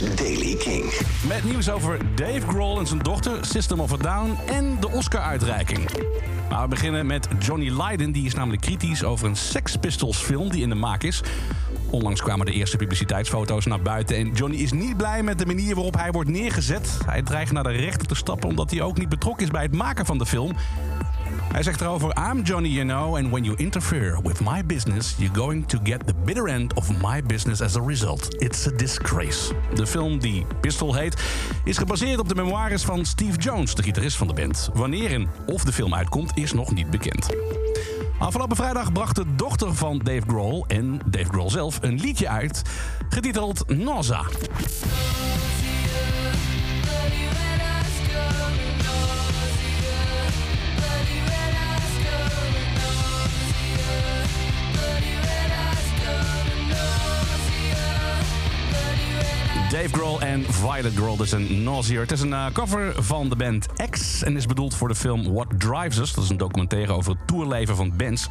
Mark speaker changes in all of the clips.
Speaker 1: Daily King.
Speaker 2: Met nieuws over Dave Grohl en zijn dochter, System of a Down en de Oscar-uitreiking. Maar we beginnen met Johnny Lydon. Die is namelijk kritisch over een Sex Pistols film die in de maak is. Onlangs kwamen de eerste publiciteitsfoto's naar buiten. En Johnny is niet blij met de manier waarop hij wordt neergezet. Hij dreigt naar de rechter te stappen omdat hij ook niet betrokken is bij het maken van de film. Hij zegt erover: I'm Johnny, you know, and when you interfere with my business, you're going to get the bitter end of my business as a result. It's a disgrace. De film, die Pistol heet, is gebaseerd op de memoires van Steve Jones, de gitarist van de band. Wanneer en of de film uitkomt, is nog niet bekend. Afgelopen vrijdag bracht de dochter van Dave Grohl en Dave Grohl zelf een liedje uit, getiteld Nausea. Dave Grohl en Violet Grohl, dus een Nausea. Het is een uh, cover van de band X en is bedoeld voor de film What Drives Us. Dat is een documentaire over het tourleven van bands.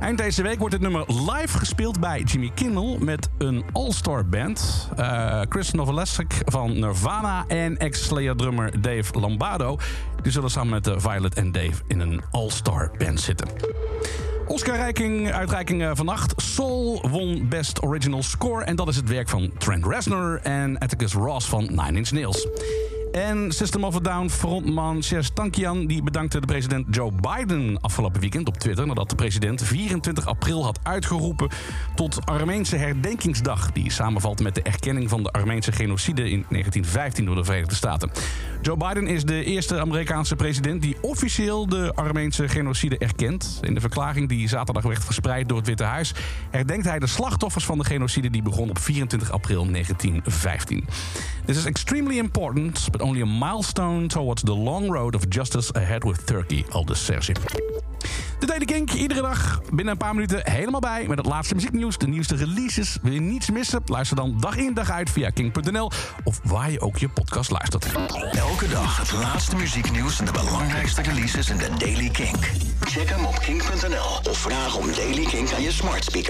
Speaker 2: Eind deze week wordt het nummer live gespeeld bij Jimmy Kimmel met een all-star band. Uh, Chris Novoselic van Nirvana en ex-Slayer-drummer Dave Lombardo. Die zullen samen met uh, Violet en Dave in een all-star band zitten. Oscar-uitreiking uitreiking vannacht. Soul won Best Original Score. En dat is het werk van Trent Reznor en Atticus Ross van Nine Inch Nails. En System of a Down frontman Serge Tankian... die bedankte de president Joe Biden afgelopen weekend op Twitter... nadat de president 24 april had uitgeroepen tot Armeense herdenkingsdag... die samenvalt met de erkenning van de Armeense genocide in 1915 door de Verenigde Staten. Joe Biden is de eerste Amerikaanse president die officieel de Armeense genocide erkent. In de verklaring die zaterdag werd verspreid door het Witte Huis... herdenkt hij de slachtoffers van de genocide die begon op 24 april 1915. This is extremely important, but only a milestone towards the long road of justice ahead with Turkey, aldus Serge. De Daily Kink, iedere dag binnen een paar minuten helemaal bij met het laatste muzieknieuws, de nieuwste releases. Wil je niets missen? Luister dan dag in dag uit via kink.nl of waar je ook je podcast luistert.
Speaker 1: Elke dag het laatste muzieknieuws en de belangrijkste releases in de Daily Kink. Check hem op kink.nl of vraag om Daily Kink aan je smart speaker.